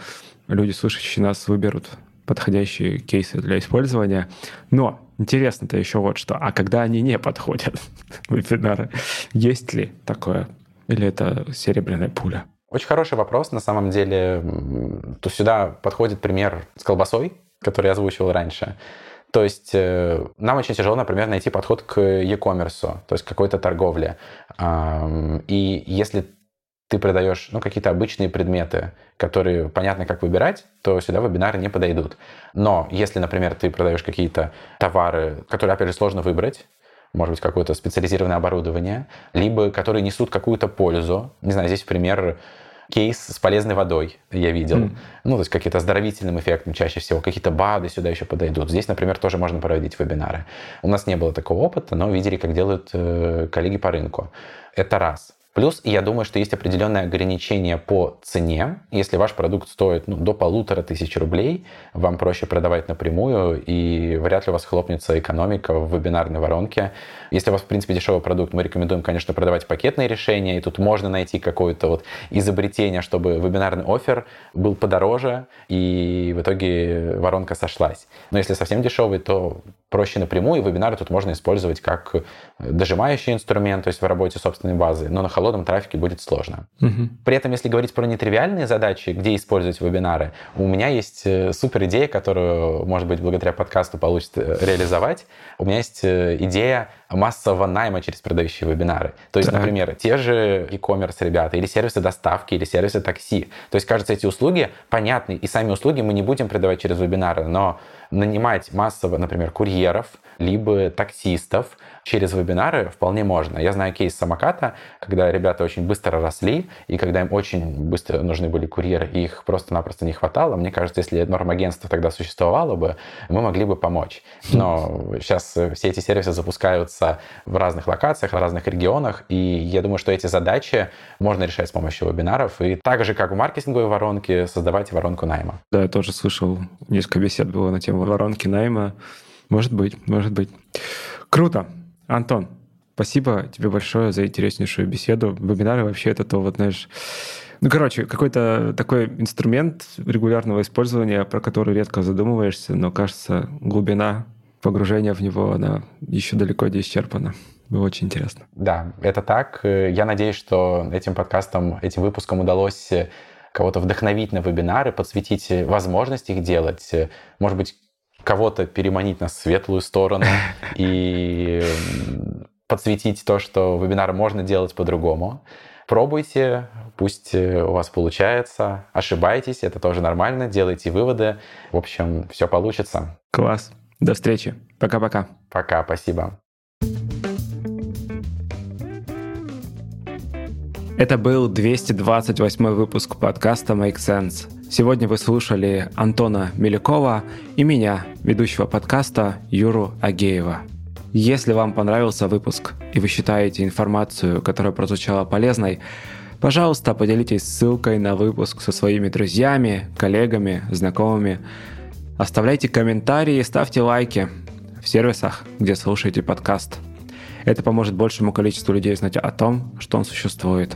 люди, слушающие нас, выберут подходящие кейсы для использования. Но интересно-то еще вот что. А когда они не подходят, вебинары, есть ли такое? Или это серебряная пуля? Очень хороший вопрос. На самом деле, то сюда подходит пример с колбасой, который я озвучивал раньше. То есть э, нам очень тяжело, например, найти подход к e-commerce, то есть какой-то торговле. И если ты продаешь ну, какие-то обычные предметы, которые понятно, как выбирать, то сюда вебинары не подойдут. Но если, например, ты продаешь какие-то товары, которые, опять же, сложно выбрать, может быть, какое-то специализированное оборудование, либо которые несут какую-то пользу. Не знаю, здесь пример кейс с полезной водой я видел. Mm. Ну, то есть какие-то оздоровительным эффектом чаще всего. Какие-то БАДы сюда еще подойдут. Здесь, например, тоже можно проводить вебинары. У нас не было такого опыта, но видели, как делают э, коллеги по рынку. Это раз. Плюс, я думаю, что есть определенное ограничение по цене. Если ваш продукт стоит ну, до полутора тысяч рублей, вам проще продавать напрямую, и вряд ли у вас хлопнется экономика в вебинарной воронке. Если у вас, в принципе, дешевый продукт, мы рекомендуем, конечно, продавать пакетные решения, и тут можно найти какое-то вот изобретение, чтобы вебинарный офер был подороже, и в итоге воронка сошлась. Но если совсем дешевый, то проще напрямую, и вебинары тут можно использовать как дожимающий инструмент, то есть в работе собственной базы, но на трафике будет сложно. Мгм. При этом, если говорить про нетривиальные задачи, где использовать вебинары, у меня есть э, супер идея, которую, может быть, благодаря подкасту получится э, реализовать. У меня есть э, идея массового найма через продающие вебинары. То есть, Так. например, те же e-commerce ребята, или сервисы доставки, или сервисы такси. То есть, кажется, эти услуги понятны, и сами услуги мы не будем продавать через вебинары, но нанимать массово, например, курьеров, либо таксистов через вебинары вполне можно. Я знаю кейс самоката, когда ребята очень быстро росли, и когда им очень быстро нужны были курьеры, и их просто-напросто не хватало. Мне кажется, если нормагентство тогда существовало бы, мы могли бы помочь. Но сейчас все эти сервисы запускаются в разных локациях, в разных регионах, и я думаю, что эти задачи можно решать с помощью вебинаров, и так же, как в маркетинговой воронке, создавать воронку найма. Да, я тоже слышал, несколько бесед было на тему воронки найма. Может быть, может быть. Круто. Антон, спасибо тебе большое за интереснейшую беседу. Вебинары вообще это то, вот знаешь... Ну, короче, какой-то такой инструмент регулярного использования, про который редко задумываешься, но, кажется, глубина погружения в него, она еще далеко не исчерпана. Было очень интересно. Да, это так. Я надеюсь, что этим подкастом, этим выпуском удалось кого-то вдохновить на вебинары, подсветить возможность их делать, может быть, кого-то переманить на светлую сторону и подсветить то, что вебинары можно делать по-другому. Пробуйте, пусть э, у вас получается, ошибайтесь, это тоже нормально, делайте выводы. В общем, все получится. Класс. До встречи. Пока-пока. Пока, спасибо. Это был 228 выпуск подкаста Make Sense. Сегодня вы слушали Антона Мелякова и меня, ведущего подкаста Юру Агеева. Если вам понравился выпуск и вы считаете информацию, которая прозвучала полезной, пожалуйста, поделитесь ссылкой на выпуск со своими друзьями, коллегами, знакомыми. Оставляйте комментарии, ставьте лайки в сервисах, где слушаете подкаст. Это поможет большему количеству людей знать о том, что он существует.